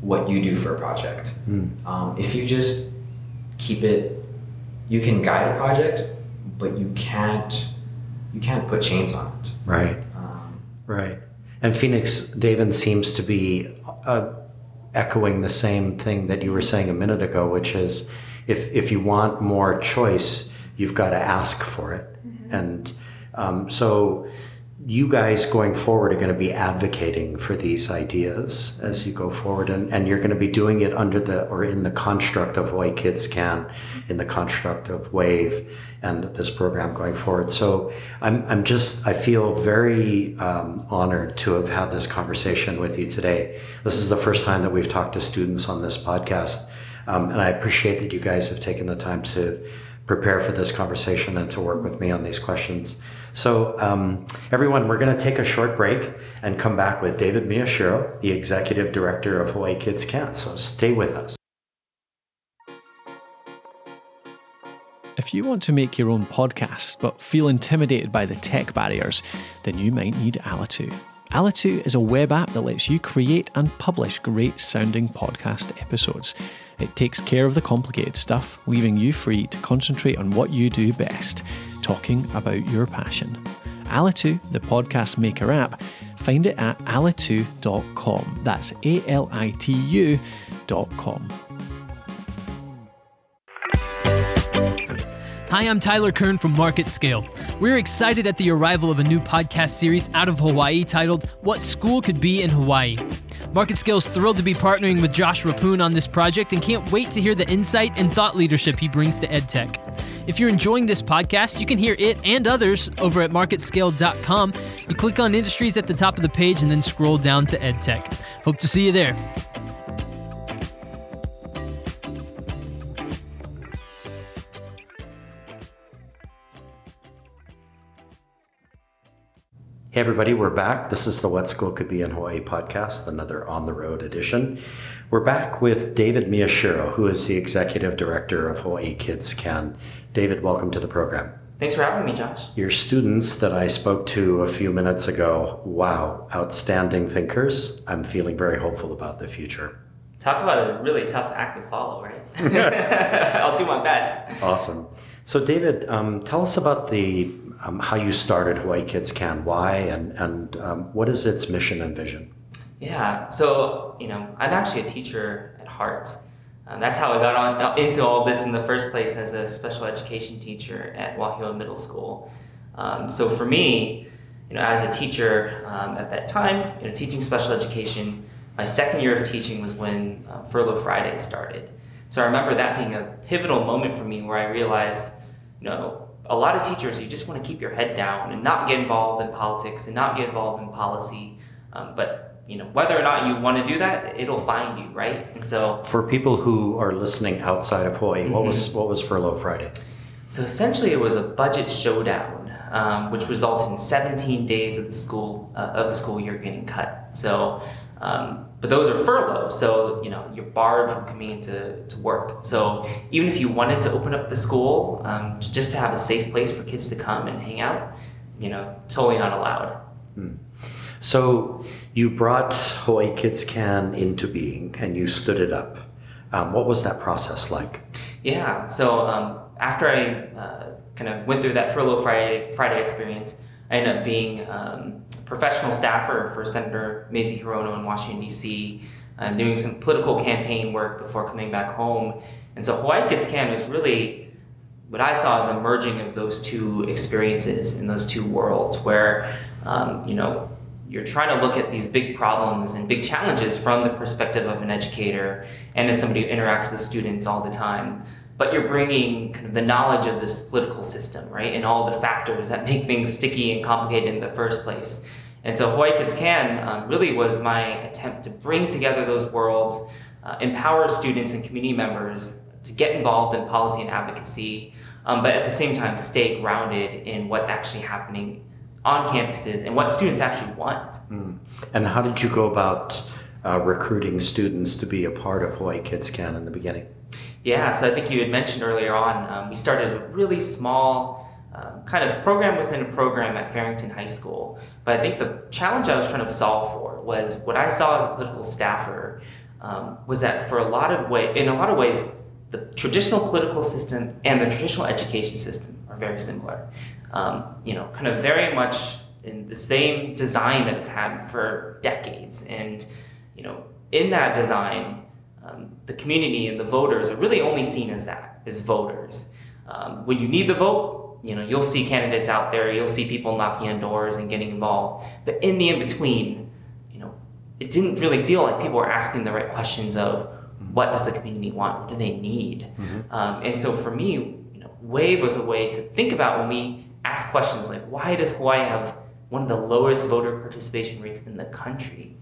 what you do for a project. Um, if you just keep it, you can guide a project, but you can't you can't put chains on it. Right. Right. And Phoenix, David seems to be uh, echoing the same thing that you were saying a minute ago, which is if, if you want more choice, you've got to ask for it. And um, so you guys going forward are going to be advocating for these ideas as you go forward and, and you're going to be doing it under the or in the construct of Hawaii Kids Can, in the construct of Wave and this program going forward. So I'm, I'm just, I feel very um, honored to have had this conversation with you today. This is the first time that we've talked to students on this podcast. Um, and I appreciate that you guys have taken the time to prepare for this conversation and to work with me on these questions. So, um, everyone, we're going to take a short break and come back with David Miyashiro, the executive director of Hawaii Kids Can. So, stay with us. If you want to make your own podcast but feel intimidated by the tech barriers, then you might need Alitu. Alitu is a web app that lets you create and publish great sounding podcast episodes. It takes care of the complicated stuff, leaving you free to concentrate on what you do best talking about your passion. Alitu, the podcast maker app, find it at alitu.com. That's A L I T U.com. Hi, I'm Tyler Kern from Market Scale. We're excited at the arrival of a new podcast series out of Hawaii titled What School Could Be in Hawaii. Market Scale is thrilled to be partnering with Josh Reppun on this project and can't wait to hear the insight and thought leadership he brings to EdTech. If you're enjoying this podcast, you can hear it and others over at marketscale.com. You click on industries at the top of the page and then scroll down to EdTech. Hope to see you there. Hey, everybody, we're back. This is the What School Could Be in Hawaii podcast, another on the road edition. We're back with David Miyashiro, who is the executive director of Hawaii Kids Can. David, welcome to the program. Thanks for having me, Josh. Your students that I spoke to a few minutes ago, wow, outstanding thinkers. I'm feeling very hopeful about the future. Talk about a really tough act to follow, right? I'll do my best. Awesome. So, David, um, tell us about the um, how you started Hawaii Kids Can, why, and and um, what is its mission and vision? Yeah. So you know, I'm actually a teacher at heart. Um, that's how I got on uh, into all this in the first place as a special education teacher at Wahio Middle School. Um, so for me, you know, as a teacher um, at that time, you know, teaching special education, my second year of teaching was when uh, Furlough Friday started. So I remember that being a pivotal moment for me where I realized, you know, a lot of teachers, you just want to keep your head down and not get involved in politics and not get involved in policy. Um, but you know, whether or not you want to do that, it'll find you, right? And so, for people who are listening outside of Hawaii, mm-hmm. what was what was Furlough Friday? So essentially, it was a budget showdown, um, which resulted in 17 days of the school uh, of the school year getting cut. So um, but those are furloughed, so you know you're barred from coming into to work. So even if you wanted to open up the school um, just to have a safe place for kids to come and hang out, you know, totally not allowed. Hmm. So you brought Hawaii Kids Can into being and you stood it up. Um, what was that process like? Yeah. So um, after I uh, kind of went through that furlough Friday Friday experience, I ended up being um, professional staffer for Senator Mazie Hirono in Washington, D.C., and doing some political campaign work before coming back home. And so Hawaii Kids Can was really what I saw as a merging of those two experiences in those two worlds where, um, you know, you're trying to look at these big problems and big challenges from the perspective of an educator and as somebody who interacts with students all the time but you're bringing kind of the knowledge of this political system, right, and all the factors that make things sticky and complicated in the first place. And so Hawaii Kids Can um, really was my attempt to bring together those worlds, uh, empower students and community members to get involved in policy and advocacy, um, but at the same time stay grounded in what's actually happening on campuses and what students actually want. Mm. And how did you go about uh, recruiting students to be a part of Hawaii Kids Can in the beginning? Yeah, so I think you had mentioned earlier on, um, we started a really small um, kind of program within a program at Farrington High School. But I think the challenge I was trying to solve for was what I saw as a political staffer um, was that for a lot of way, in a lot of ways, the traditional political system and the traditional education system are very similar. Um, you know, kind of very much in the same design that it's had for decades. And, you know, in that design, um, the community and the voters are really only seen as that, as voters. Um, when you need the vote, you know, you'll see candidates out there, you'll see people knocking on doors and getting involved. But in the in-between, you know, it didn't really feel like people were asking the right questions of what does the community want? What do they need? Mm-hmm. Um, and so for me, you know, WAVE was a way to think about when we ask questions like, why does Hawaii have one of the lowest voter participation rates in the country?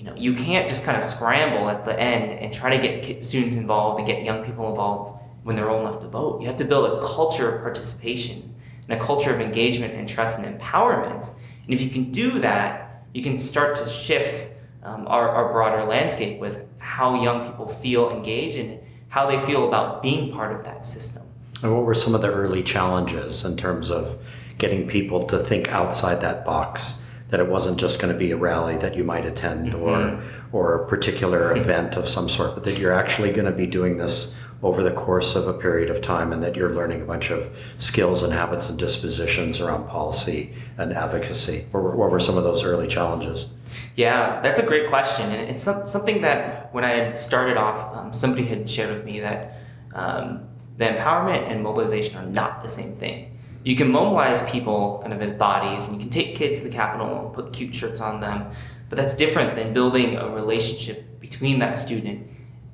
You know, you can't just kind of scramble at the end and try to get students involved and get young people involved when they're old enough to vote. You have to build a culture of participation and a culture of engagement and trust and empowerment. And if you can do that, you can start to shift um, our, our broader landscape with how young people feel engaged and how they feel about being part of that system. And what were some of the early challenges in terms of getting people to think outside that box? That it wasn't just going to be a rally that you might attend mm-hmm. or or a particular event of some sort, but that you're actually going to be doing this over the course of a period of time and that you're learning a bunch of skills and habits and dispositions around policy and advocacy. What were, what were some of those early challenges? Yeah, that's a great question. And it's something that when I had started off, um, somebody had shared with me that um, the empowerment and mobilization are not the same thing you can mobilize people kind of as bodies and you can take kids to the Capitol and put cute shirts on them, but that's different than building a relationship between that student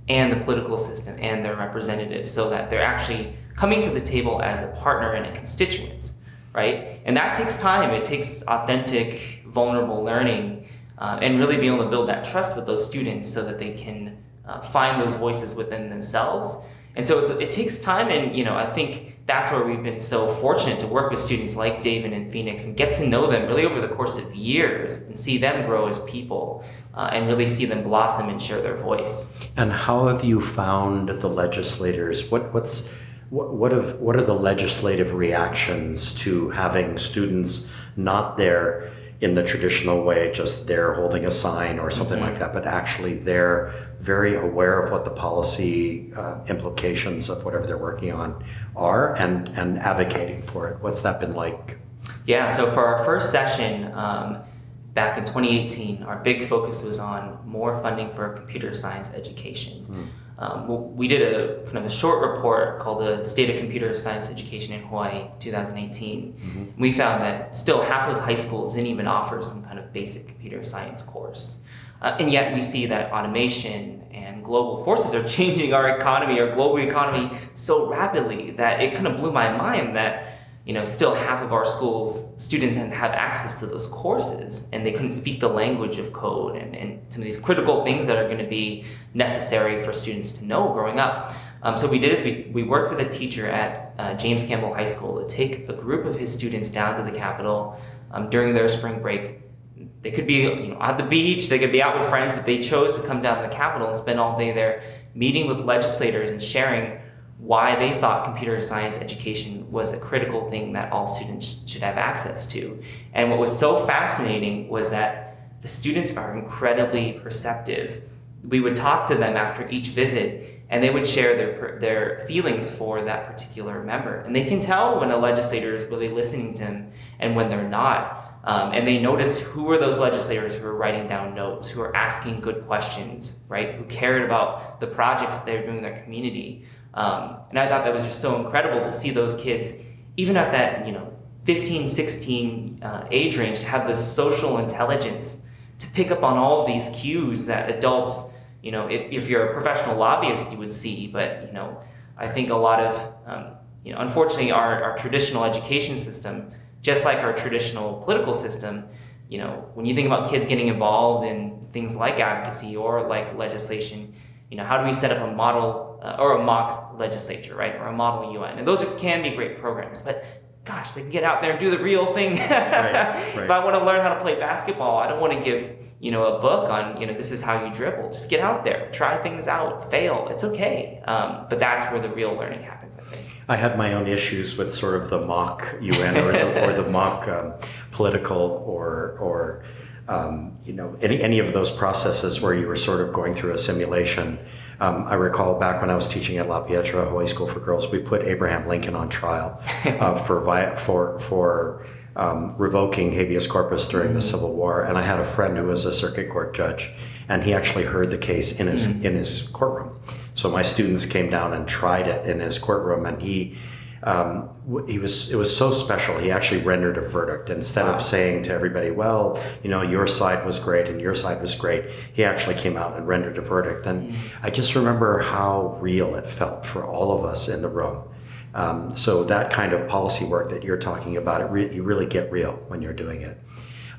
and the political system and their representatives so that they're actually coming to the table as a partner and a constituent, right? And that takes time. It takes authentic, vulnerable learning uh, and really being able to build that trust with those students so that they can uh, find those voices within themselves And so it takes time, and you know, I think that's where we've been so fortunate to work with students like David and Phoenix and get to know them really over the course of years and see them grow as people uh, and really see them blossom and share their voice. And how have you found the legislators? What what's what what, have, what are the legislative reactions to having students not there? In the traditional way, just they're holding a sign or something mm-hmm. like that, but actually they're very aware of what the policy uh, implications of whatever they're working on are and, and advocating for it. What's that been like? Yeah, so for our first session um, back in 2018, our big focus was on more funding for computer science education. Mm. Um, we did a kind of a short report called the State of Computer Science Education in Hawaii 2018. Mm-hmm. We found that still half of high schools didn't even offer some kind of basic computer science course. Uh, and yet we see that automation and global forces are changing our economy, our global economy, so rapidly that it kind of blew my mind that you know, still half of our schools, students didn't have access to those courses and they couldn't speak the language of code and, and some of these critical things that are going to be necessary for students to know growing up. Um, so we did is we, we worked with a teacher at uh, James Campbell High School to take a group of his students down to the Capitol um, during their spring break. They could be you know, at the beach, they could be out with friends, but they chose to come down to the Capitol and spend all day there meeting with legislators and sharing why they thought computer science education was a critical thing that all students should have access to. And what was so fascinating was that the students are incredibly perceptive. We would talk to them after each visit and they would share their, their feelings for that particular member. And they can tell when a legislator is really listening to them and when they're not. Um, and they notice who are those legislators who are writing down notes, who are asking good questions, right? Who cared about the projects that they're doing in their community. Um, and I thought that was just so incredible to see those kids, even at that, you know, 15, 16 uh, age range, to have this social intelligence to pick up on all these cues that adults, you know, if, if you're a professional lobbyist, you would see. But, you know, I think a lot of, um, you know, unfortunately, our, our traditional education system, just like our traditional political system, you know, when you think about kids getting involved in things like advocacy or like legislation, you know, how do we set up a model uh, or a mock legislature, right, or a model UN? And those are, can be great programs, but gosh, they can get out there and do the real thing. right, right. If I want to learn how to play basketball, I don't want to give you know a book on you know this is how you dribble. Just get out there, try things out, fail. It's okay. Um, but that's where the real learning happens. I think. I had my own issues with sort of the mock UN or the, or the mock um, political or or um, you know, any, any of those processes where you were sort of going through a simulation. Um, I recall back when I was teaching at La Pietra Hawaii School for Girls, we put Abraham Lincoln on trial uh, for for for um, revoking habeas corpus during the mm. Civil War, and I had a friend who was a circuit court judge, and he actually heard the case in his mm. in his courtroom. So my students came down and tried it in his courtroom, and he um, he was it was so special. He actually rendered a verdict instead wow. of saying to everybody, "Well, you know, your side was great and your side was great." He actually came out and rendered a verdict, and mm-hmm. I just remember how real it felt for all of us in the room. Um, so that kind of policy work that you're talking about, it re- you really get real when you're doing it.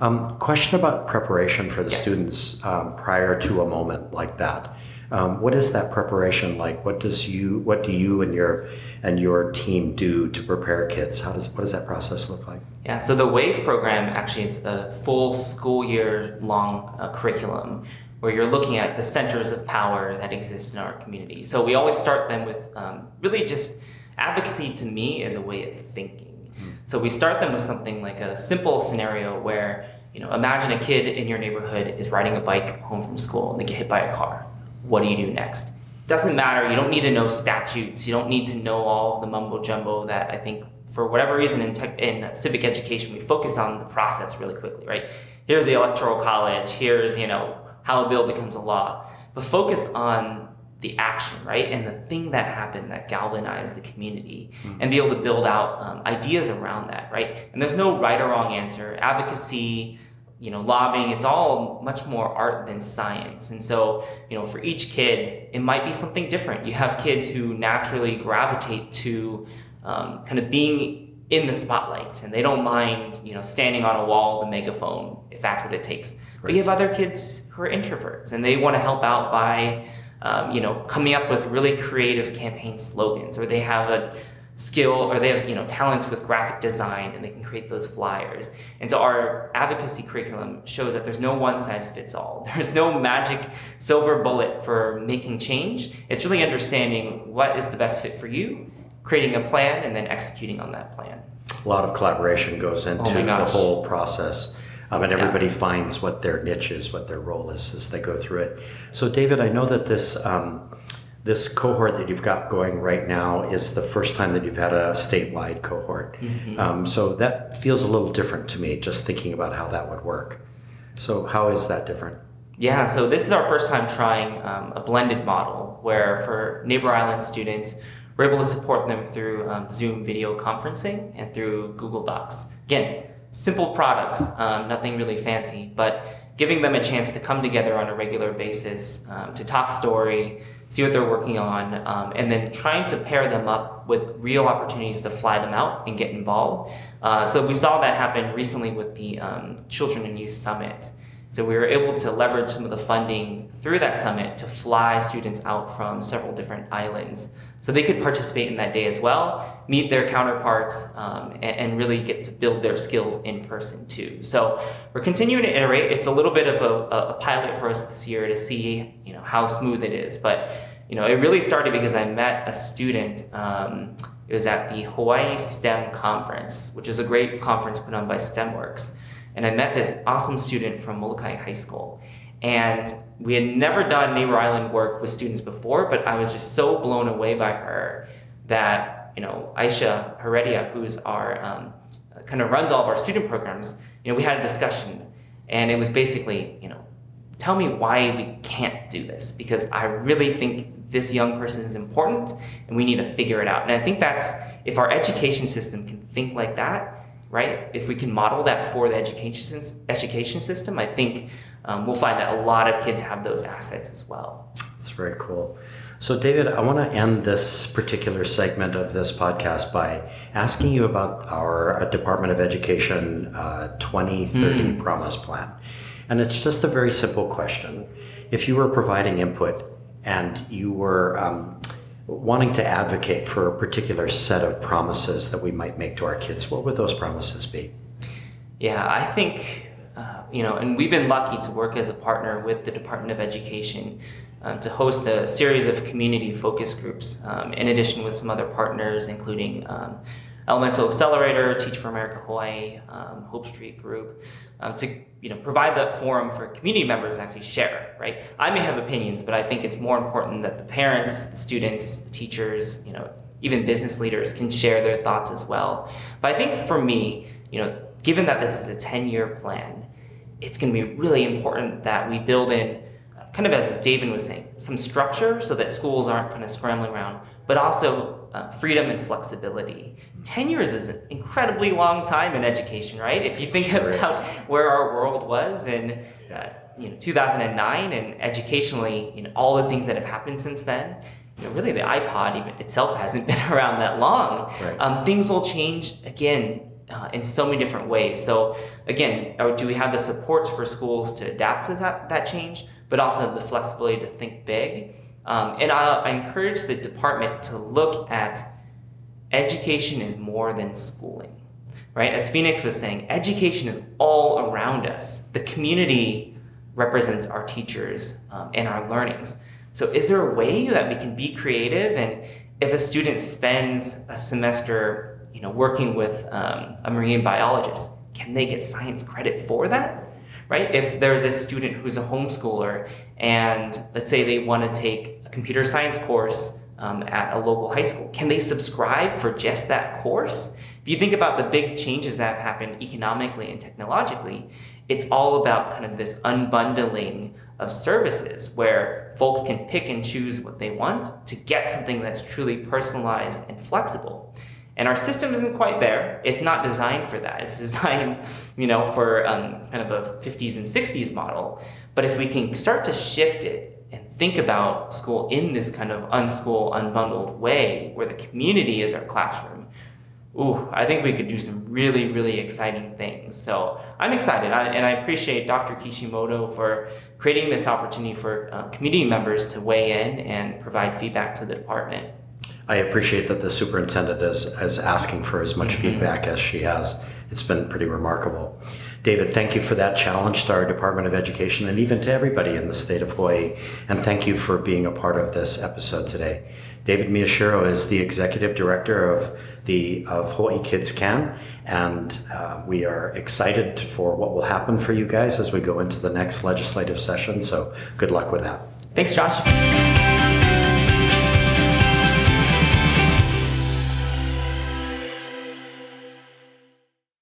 Um, question about preparation for the yes. students um, prior to a moment like that. Um, what is that preparation like? What does you what do you and your and your team do to prepare kids? How does what does that process look like? Yeah, so the WAVE program actually is a full school year long uh, curriculum where you're looking at the centers of power that exist in our community. So we always start them with um, really just advocacy to me is a way of thinking. Mm. So we start them with something like a simple scenario where you know imagine a kid in your neighborhood is riding a bike home from school and they get hit by a car what do you do next? Doesn't matter. You don't need to know statutes. You don't need to know all of the mumbo jumbo that I think for whatever reason in, tech, in civic education we focus on the process really quickly, right? Here's the electoral college. Here's you know how a bill becomes a law, but focus on the action, right? And the thing that happened that galvanized the community mm-hmm. and be able to build out um, ideas around that, right? And there's no right or wrong answer. Advocacy, you know, lobbying, it's all much more art than science. And so, you know, for each kid, it might be something different. You have kids who naturally gravitate to um, kind of being in the spotlight and they don't mind, you know, standing on a wall with a megaphone if that's what it takes. Right. But you have other kids who are introverts and they want to help out by um, you know, coming up with really creative campaign slogans, or they have a skill or they have you know talents with graphic design and they can create those flyers and so our advocacy curriculum shows that there's no one size fits all there's no magic silver bullet for making change it's really understanding what is the best fit for you creating a plan and then executing on that plan a lot of collaboration goes into Oh the whole process. Um, and Yeah. everybody finds what their niche is, what their role is as they go through it. So, David, I know that this um, this cohort that you've got going right now is the first time that you've had a statewide cohort. Mm-hmm. Um, so that feels a little different to me, just thinking about how that would work. So, how is that different? Yeah, so this is our first time trying um, a blended model where for Neighbor Island students, we're able to support them through um, Zoom video conferencing and through Google Docs. Again, simple products, um, nothing really fancy, but giving them a chance to come together on a regular basis um, to talk story, see what they're working on, um, and then trying to pair them up with real opportunities to fly them out and get involved. Uh, so we saw that happen recently with the um, Children and Youth Summit. So we were able to leverage some of the funding through that summit to fly students out from several different islands. So they could participate in that day as well, meet their counterparts, um, and, and really get to build their skills in person too. So we're continuing to iterate. It's a little bit of a, a pilot for us this year to see, you know, how smooth it is. But you know, it really started because I met a student. Um, it was at the Hawaii STEM conference, which is a great conference put on by STEMWorks and I met this awesome student from Molokai High School. And we had never done Neighbor Island work with students before, but I was just so blown away by her that, you know, Aisha Heredia, who's our, um, kind of runs all of our student programs, you know, we had a discussion and it was basically, you know, tell me why we can't do this because I really think this young person is important and we need to figure it out. And I think that's, if our education system can think like that, right? If we can model that for the education education system, I think um, we'll find that a lot of kids have those assets as well. That's very cool. So, David, I want to end this particular segment of this podcast by asking you about our uh, Department of Education uh, 2030 Promise Plan. And it's just a very simple question. If you were providing input and you were um, wanting to advocate for a particular set of promises that we might make to our kids, what would those promises be? Yeah, I think, uh, you know, and we've been lucky to work as a partner with the Department of Education um, to host a series of community focus groups, um, in addition with some other partners, including um, Elemental Accelerator, Teach for America Hawaii, um, Hope Street Group, um, to you know provide that forum for community members to actually share. Right? I may have opinions, but I think it's more important that the parents, the students, the teachers, you know, even business leaders can share their thoughts as well. But I think for me, you know, given that this is a ten-year plan, it's going to be really important that we build in kind of as David was saying, some structure so that schools aren't kind of scrambling around, but also uh, freedom and flexibility. 10 years is an incredibly long time in education, right? If you think Sure is. about where our world was in uh, you know, 2009 and educationally, you know, all the things that have happened since then, you know, really the iPod even itself hasn't been around that long. Right. Um, things will change again uh, in so many different ways. So again, uh, do we have the supports for schools to adapt to that, that change, but also the flexibility to think big? Um, and I, I encourage the department to look at education is more than schooling, right? As Phoenix was saying, education is all around us. The community represents our teachers um, and our learnings. So, is there a way that we can be creative? And if a student spends a semester, you know, working with um, a marine biologist, can they get science credit for that? Right? If there's a student who's a homeschooler and let's say they want to take a computer science course um, at a local high school, can they subscribe for just that course? If you think about the big changes that have happened economically and technologically, it's all about kind of this unbundling of services where folks can pick and choose what they want to get something that's truly personalized and flexible. And our system isn't quite there. It's not designed for that. It's designed, you know, for um, kind of a 50s and 60s model. But if we can start to shift it and think about school in this kind of unschool, unbundled way, where the community is our classroom, ooh, I think we could do some really, really exciting things. So I'm excited, I, and I appreciate Dr. Kishimoto for creating this opportunity for uh, community members to weigh in and provide feedback to the department. I appreciate that the superintendent is, is asking for as much mm-hmm. feedback as she has. It's been pretty remarkable. David, thank you for that challenge to our Department of Education and even to everybody in the state of Hawaii. And thank you for being a part of this episode today. David Miyashiro is the executive director of the of Hawaii Kids Can, and uh, we are excited for what will happen for you guys as we go into the next legislative session. So good luck with that. Thanks, Josh.